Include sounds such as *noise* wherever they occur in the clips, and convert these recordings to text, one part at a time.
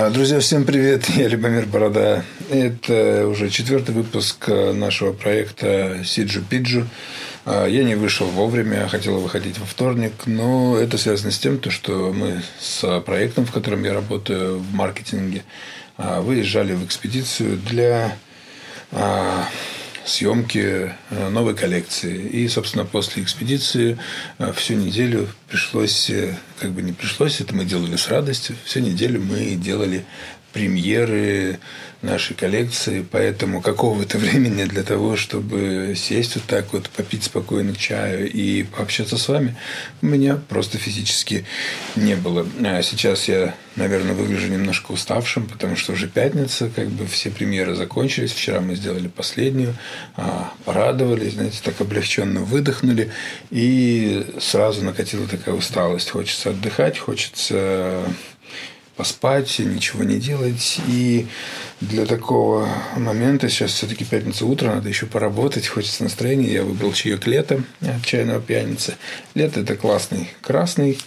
А, друзья, всем привет! *laughs* Я Любомир Борода. Это уже четвертый выпуск нашего проекта Сиджу Пиджу. А, я не вышел вовремя, хотел выходить во вторник, но это связано с тем, что мы с проектом, в котором я работаю в маркетинге, а, выезжали в экспедицию для съемки э, новой коллекции. И, собственно, после экспедиции э, всю неделю пришлось, э, как бы не пришлось, это мы делали с радостью, всю неделю мы делали премьеры нашей коллекции, поэтому какого-то *laughs* времени для того, чтобы сесть вот так вот, попить спокойно чаю и пообщаться с вами, у меня просто физически не было. А сейчас я, наверное, выгляжу немножко уставшим, потому что уже пятница, как бы все премьеры закончились. Вчера мы сделали последнюю, а, порадовались, знаете, так облегченно выдохнули, и сразу накатила такая усталость. Хочется отдыхать, хочется поспать, ничего не делать. И для такого момента, сейчас все-таки пятница утро, надо еще поработать, хочется настроения. Я выбрал чаек лето от чайного пьяницы. Лето – это классный красный,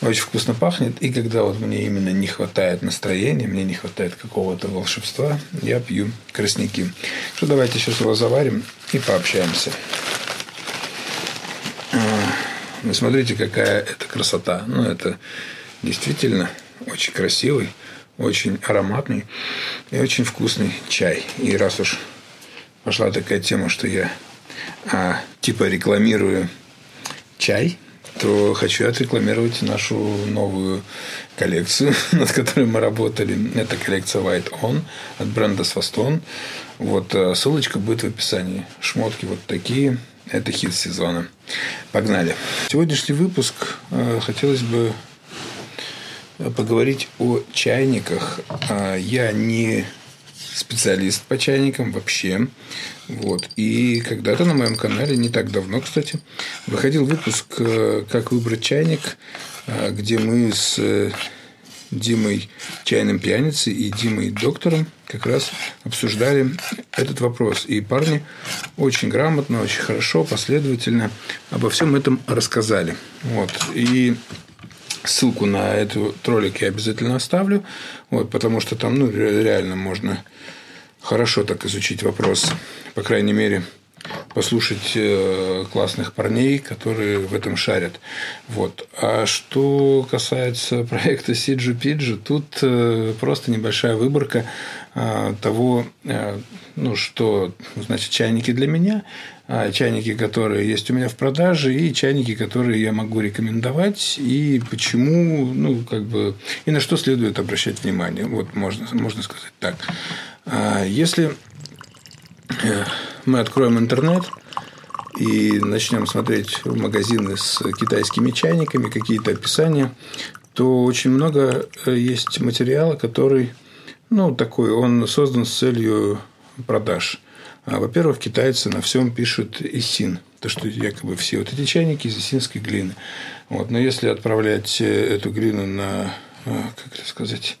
очень вкусно пахнет. И когда вот мне именно не хватает настроения, мне не хватает какого-то волшебства, я пью красняки. Что давайте сейчас его заварим и пообщаемся. Вы ну, смотрите, какая это красота. Ну, это действительно очень красивый, очень ароматный и очень вкусный чай. И раз уж пошла такая тема, что я а, типа рекламирую чай, то хочу отрекламировать нашу новую коллекцию, *laughs* над которой мы работали. Это коллекция White On от бренда Swaston. Вот а, ссылочка будет в описании. Шмотки вот такие. Это хит сезона. Погнали. Сегодняшний выпуск а, хотелось бы поговорить о чайниках. А, я не специалист по чайникам вообще. Вот. И когда-то на моем канале, не так давно, кстати, выходил выпуск э, «Как выбрать чайник», э, где мы с э, Димой Чайным Пьяницей и Димой Доктором как раз обсуждали этот вопрос. И парни очень грамотно, очень хорошо, последовательно обо всем этом рассказали. Вот. И Ссылку на этот ролик я обязательно оставлю, вот, потому что там ну, реально можно хорошо так изучить вопрос, по крайней мере, послушать э, классных парней, которые в этом шарят. Вот. А что касается *laughs* проекта Сиджи Пиджи, тут э, просто небольшая выборка э, того, ну, что значит чайники для меня, чайники, которые есть у меня в продаже, и чайники, которые я могу рекомендовать, и почему, ну, как бы, и на что следует обращать внимание. Вот можно, можно сказать так. А если мы откроем интернет и начнем смотреть магазины с китайскими чайниками, какие-то описания, то очень много э, есть материала, который, ну, такой, он создан с целью продаж. А, во-первых, китайцы на всем пишут исин, то, что якобы все вот эти чайники из исинской глины. Вот. Но если отправлять э, эту глину на, э, как это сказать,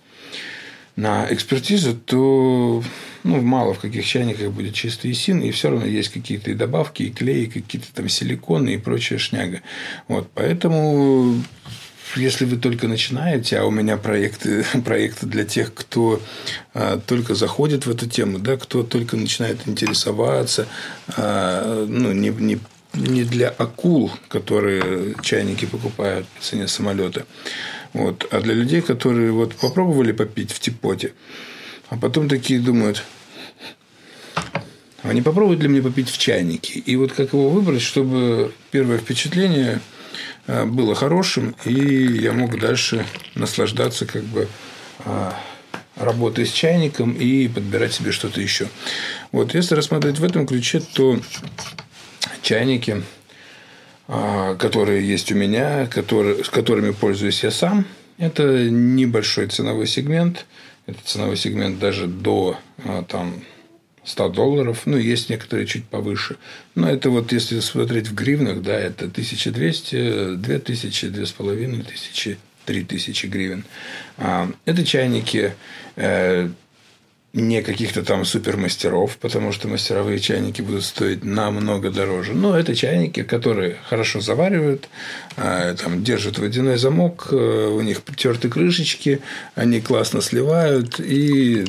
на экспертизу, то ну, мало в каких чайниках будет чистый исин, и все равно есть какие-то и добавки, и клей, какие-то там силиконы и прочая шняга. Вот, поэтому если вы только начинаете, а у меня проекты, *laughs* проекты для тех, кто а, только заходит в эту тему, да, кто только начинает интересоваться, а, ну, не, не, не для акул, которые чайники покупают по цене самолета, вот, а для людей, которые вот попробовали попить в типоте, а потом такие думают, а не попробуют ли мне попить в чайнике? И вот как его выбрать, чтобы первое впечатление было хорошим, и я мог дальше наслаждаться как бы э, работой с чайником и подбирать себе что-то еще. Вот если рассматривать в этом ключе, то чайники, э, которые есть у меня, которые, с которыми пользуюсь я сам, это небольшой ценовой сегмент. Это ценовой сегмент даже до там, 100 долларов, ну, есть некоторые чуть повыше. Но это вот, если смотреть в гривнах, да, это 1200, 2000, 2500, 3000 гривен. А, это чайники э, не каких-то там супермастеров, потому что мастеровые чайники будут стоить намного дороже. Но это чайники, которые хорошо заваривают, а, там, держат водяной замок, э, у них терты крышечки, они классно сливают и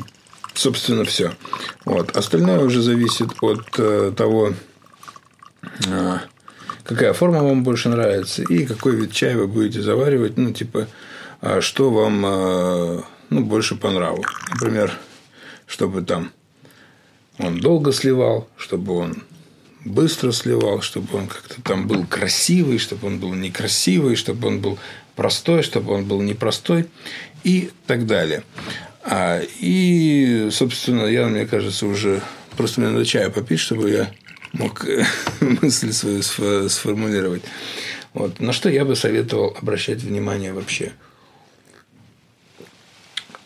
собственно, все. Вот. Остальное уже зависит от э, того, э, какая форма вам больше нравится и какой вид чая вы будете заваривать. Ну, типа, э, что вам э, ну, больше по нраву. Например, чтобы там он долго сливал, чтобы он быстро сливал, чтобы он как-то там был красивый, чтобы он был некрасивый, чтобы он был простой, чтобы он был непростой и так далее. А, и, собственно, я, мне кажется, уже просто мне надо чая попить, чтобы я мог *laughs* мысль свою сформулировать. Вот. На что я бы советовал обращать внимание вообще –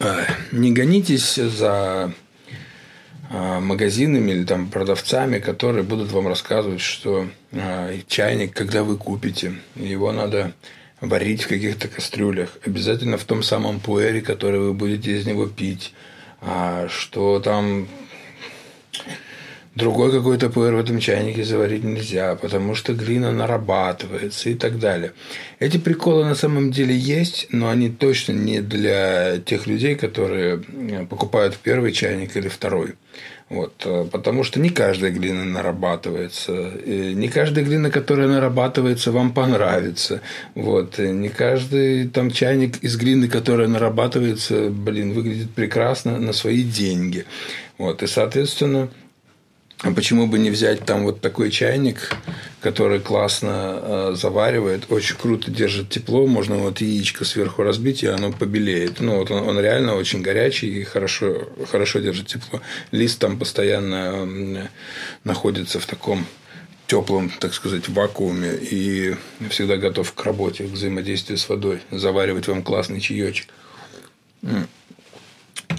Э, не гонитесь за э, магазинами или там продавцами, которые будут вам рассказывать, что э, чайник, когда вы купите, его надо варить в каких-то кастрюлях, обязательно в том самом пуэре, который вы будете из него пить, а что там Другой какой-то пуэр в этом чайнике заварить нельзя, потому что глина нарабатывается и так далее. Эти приколы на самом деле есть, но они точно не для тех людей, которые покупают первый чайник или второй. Вот, э, потому что не каждая глина нарабатывается. Не каждая глина, которая нарабатывается, вам понравится. Вот, не каждый там чайник из глины, которая нарабатывается, блин, выглядит прекрасно на свои деньги. Вот, и, соответственно, а почему бы не взять там вот такой чайник, который классно э, заваривает, очень круто держит тепло, можно вот яичко сверху разбить, и оно побелеет. Ну, вот он, он реально очень горячий и хорошо, хорошо держит тепло. Лист там постоянно э, находится в таком теплом, так сказать, вакууме и всегда готов к работе, к взаимодействию с водой, заваривать вам классный чаечек.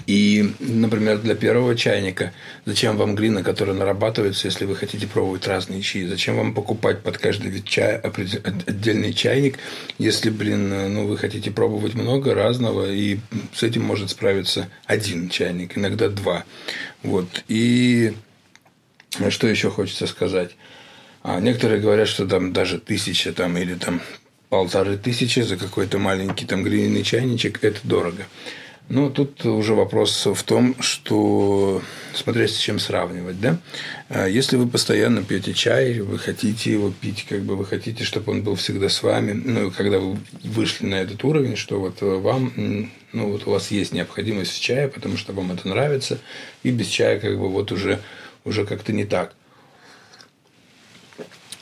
И, например, для первого чайника, зачем вам глина, которая нарабатывается, если вы хотите пробовать разные чаи? Зачем вам покупать под каждый вид чая отдельный чайник, если, блин, ну, вы хотите пробовать много разного, и с этим может справиться один чайник, иногда два. Вот. И что еще хочется сказать? А некоторые говорят, что там даже тысяча там, или там полторы тысячи за какой-то маленький там глиняный чайничек – это дорого. Ну, тут уже вопрос в том, что смотря с чем сравнивать, да? А если вы постоянно пьете чай, вы хотите его пить, как бы вы хотите, чтобы он был всегда с вами, ну, когда вы вышли на этот уровень, что вот вам, ну, вот у вас есть необходимость в чае, потому что вам это нравится, и без чая как бы вот уже, уже как-то не так,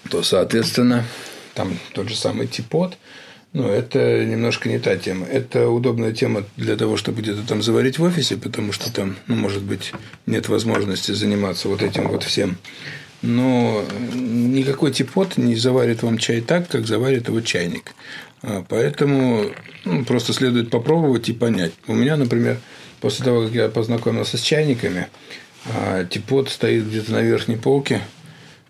то, соответственно, там тот же самый типот – ну, это немножко не та тема. Это удобная тема для того, чтобы где-то там заварить в офисе, потому что там, ну, может быть, нет возможности заниматься вот этим вот всем. Но никакой типот не заварит вам чай так, как заварит его чайник. А, поэтому ну, просто следует попробовать и понять. У меня, например, после того, как я познакомился с чайниками, а, типот стоит где-то на верхней полке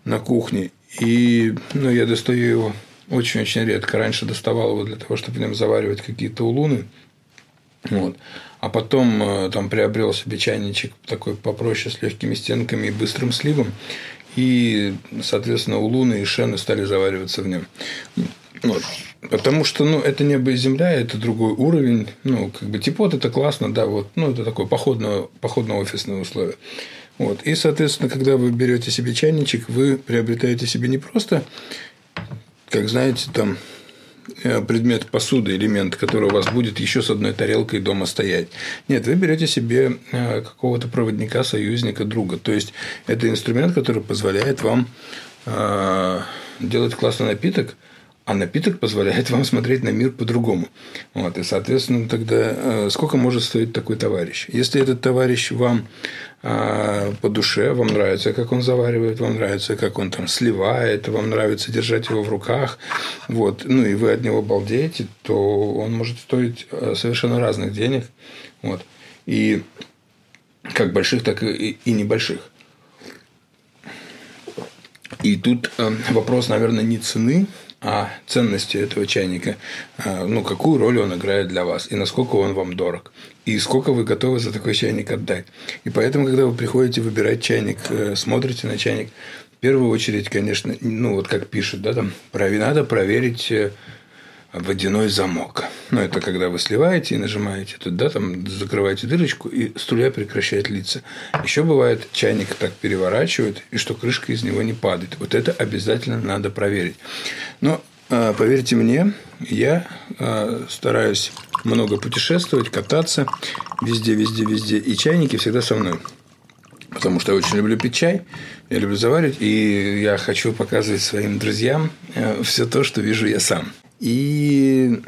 на кухне, и ну, я достаю его очень-очень редко. Раньше доставал его для того, чтобы в нем заваривать какие-то улуны. Вот. А потом э, там приобрел себе чайничек такой попроще, с легкими стенками и быстрым сливом. И, соответственно, улуны и шены стали завариваться в нем. Вот. Потому что, ну, это небо и земля, это другой уровень. Ну, как бы типот это классно, да, вот, ну, это такое походное, походно-офисное условие. Вот. И, соответственно, когда вы берете себе чайничек, вы приобретаете себе не просто как знаете, там э, предмет посуды, элемент, который у вас будет еще с одной тарелкой дома стоять. Нет, вы берете себе э, какого-то проводника, союзника, друга. То есть это инструмент, который позволяет вам э, делать классный напиток, а напиток позволяет вам смотреть на мир по-другому. Вот, и, соответственно, тогда сколько может стоить такой товарищ? Если этот товарищ вам а, по душе, вам нравится, как он заваривает, вам нравится, как он там сливает, вам нравится держать его в руках, вот, ну и вы от него балдеете, то он может стоить а, совершенно разных денег, вот, и как больших, так и, и небольших. И тут вопрос, наверное, не цены, о ценности этого чайника, а, ну, какую роль он играет для вас, и насколько он вам дорог, и сколько вы готовы за такой чайник отдать. И поэтому, когда вы приходите выбирать чайник, э, смотрите на чайник, в первую очередь, конечно, ну, вот как пишут, да, там, надо проверить э, водяной замок. Ну, это когда вы сливаете и нажимаете туда, там закрываете дырочку, и струя прекращает литься. Еще бывает, чайник так переворачивает, и что крышка из него не падает. Вот это обязательно надо проверить. Но а, поверьте мне, я а, стараюсь много путешествовать, кататься везде, везде, везде. И чайники всегда со мной. Потому что я очень люблю пить чай, я люблю заваривать, и я хочу показывать своим друзьям э, все то, что вижу я сам. И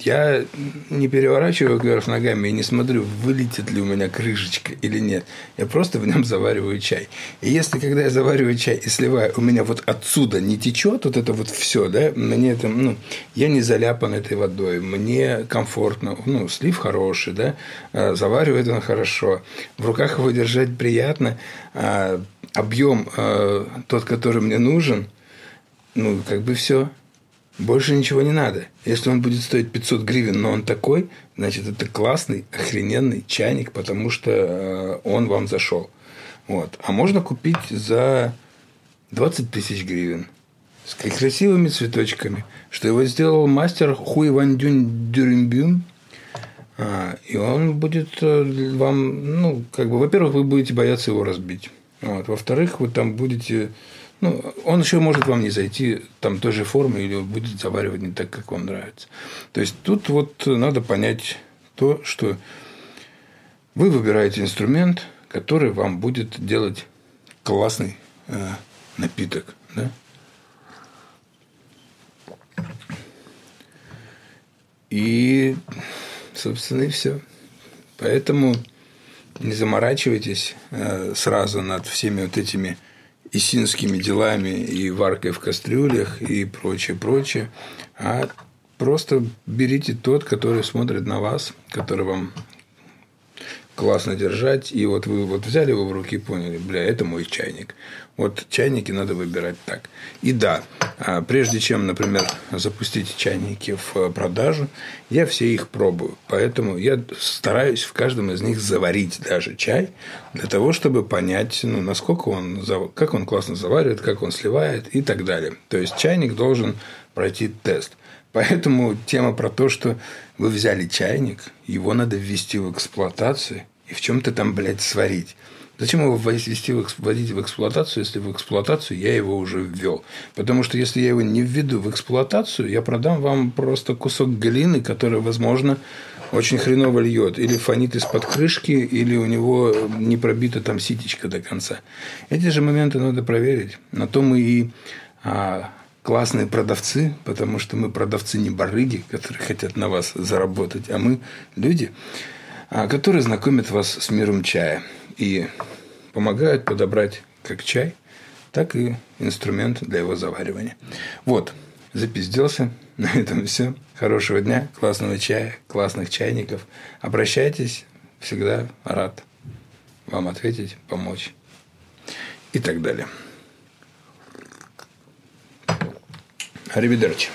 я не переворачиваю кверх ногами и не смотрю, вылетит ли у меня крышечка или нет. Я просто в нем завариваю чай. И если, когда я завариваю чай и сливаю, у меня вот отсюда не течет вот это вот все, да, мне это, ну, я не заляпан этой водой, мне комфортно, ну, слив хороший, да, а, заваривает он хорошо, в руках его держать приятно, а, объем а, тот, который мне нужен, ну, как бы все. Больше ничего не надо. Если он будет стоить 500 гривен, но он такой, значит, это классный, охрененный чайник, потому что э, он вам зашел. Вот. А можно купить за 20 тысяч гривен с красивыми цветочками, что его сделал мастер Хуй Ван Дюнь Дюринбюн. А, и он будет э, вам, ну, как бы, во-первых, вы будете бояться его разбить. Вот. Во-вторых, вы там будете ну, он еще может вам не зайти там той же формы или будет заваривать не так, как вам нравится. То есть тут вот надо понять то, что вы выбираете инструмент, который вам будет делать классный э, напиток. Да? И, собственно, и все. Поэтому не заморачивайтесь э, сразу над всеми вот этими исинскими делами и варкой в кастрюлях и прочее, прочее, а просто берите тот, который смотрит на вас, который вам классно держать, и вот вы вот взяли его в руки и поняли, бля, это мой чайник. Вот чайники надо выбирать так. И да, а прежде чем, например, запустить чайники в продажу, я все их пробую. Поэтому я стараюсь в каждом из них заварить даже чай, для того, чтобы понять, ну, насколько он, как он классно заваривает, как он сливает и так далее. То есть чайник должен пройти тест. Поэтому тема про то, что вы взяли чайник, его надо ввести в эксплуатацию и в чем-то там, блядь, сварить. Зачем его ввести в, вводить в эксплуатацию, если в эксплуатацию я его уже ввел? Потому что если я его не введу в эксплуатацию, я продам вам просто кусок глины, который, возможно, очень хреново льет. Или фонит из-под крышки, или у него не пробита там ситечка до конца. Эти же моменты надо проверить. На то мы и а, классные продавцы, потому что мы продавцы не барыги, которые хотят на вас заработать, а мы люди, а, которые знакомят вас с миром чая и помогают подобрать как чай, так и инструмент для его заваривания. Вот, запизделся. *laughs* На этом все. Хорошего дня, классного чая, классных чайников. Обращайтесь, всегда рад вам ответить, помочь и так далее. Аривидерчи.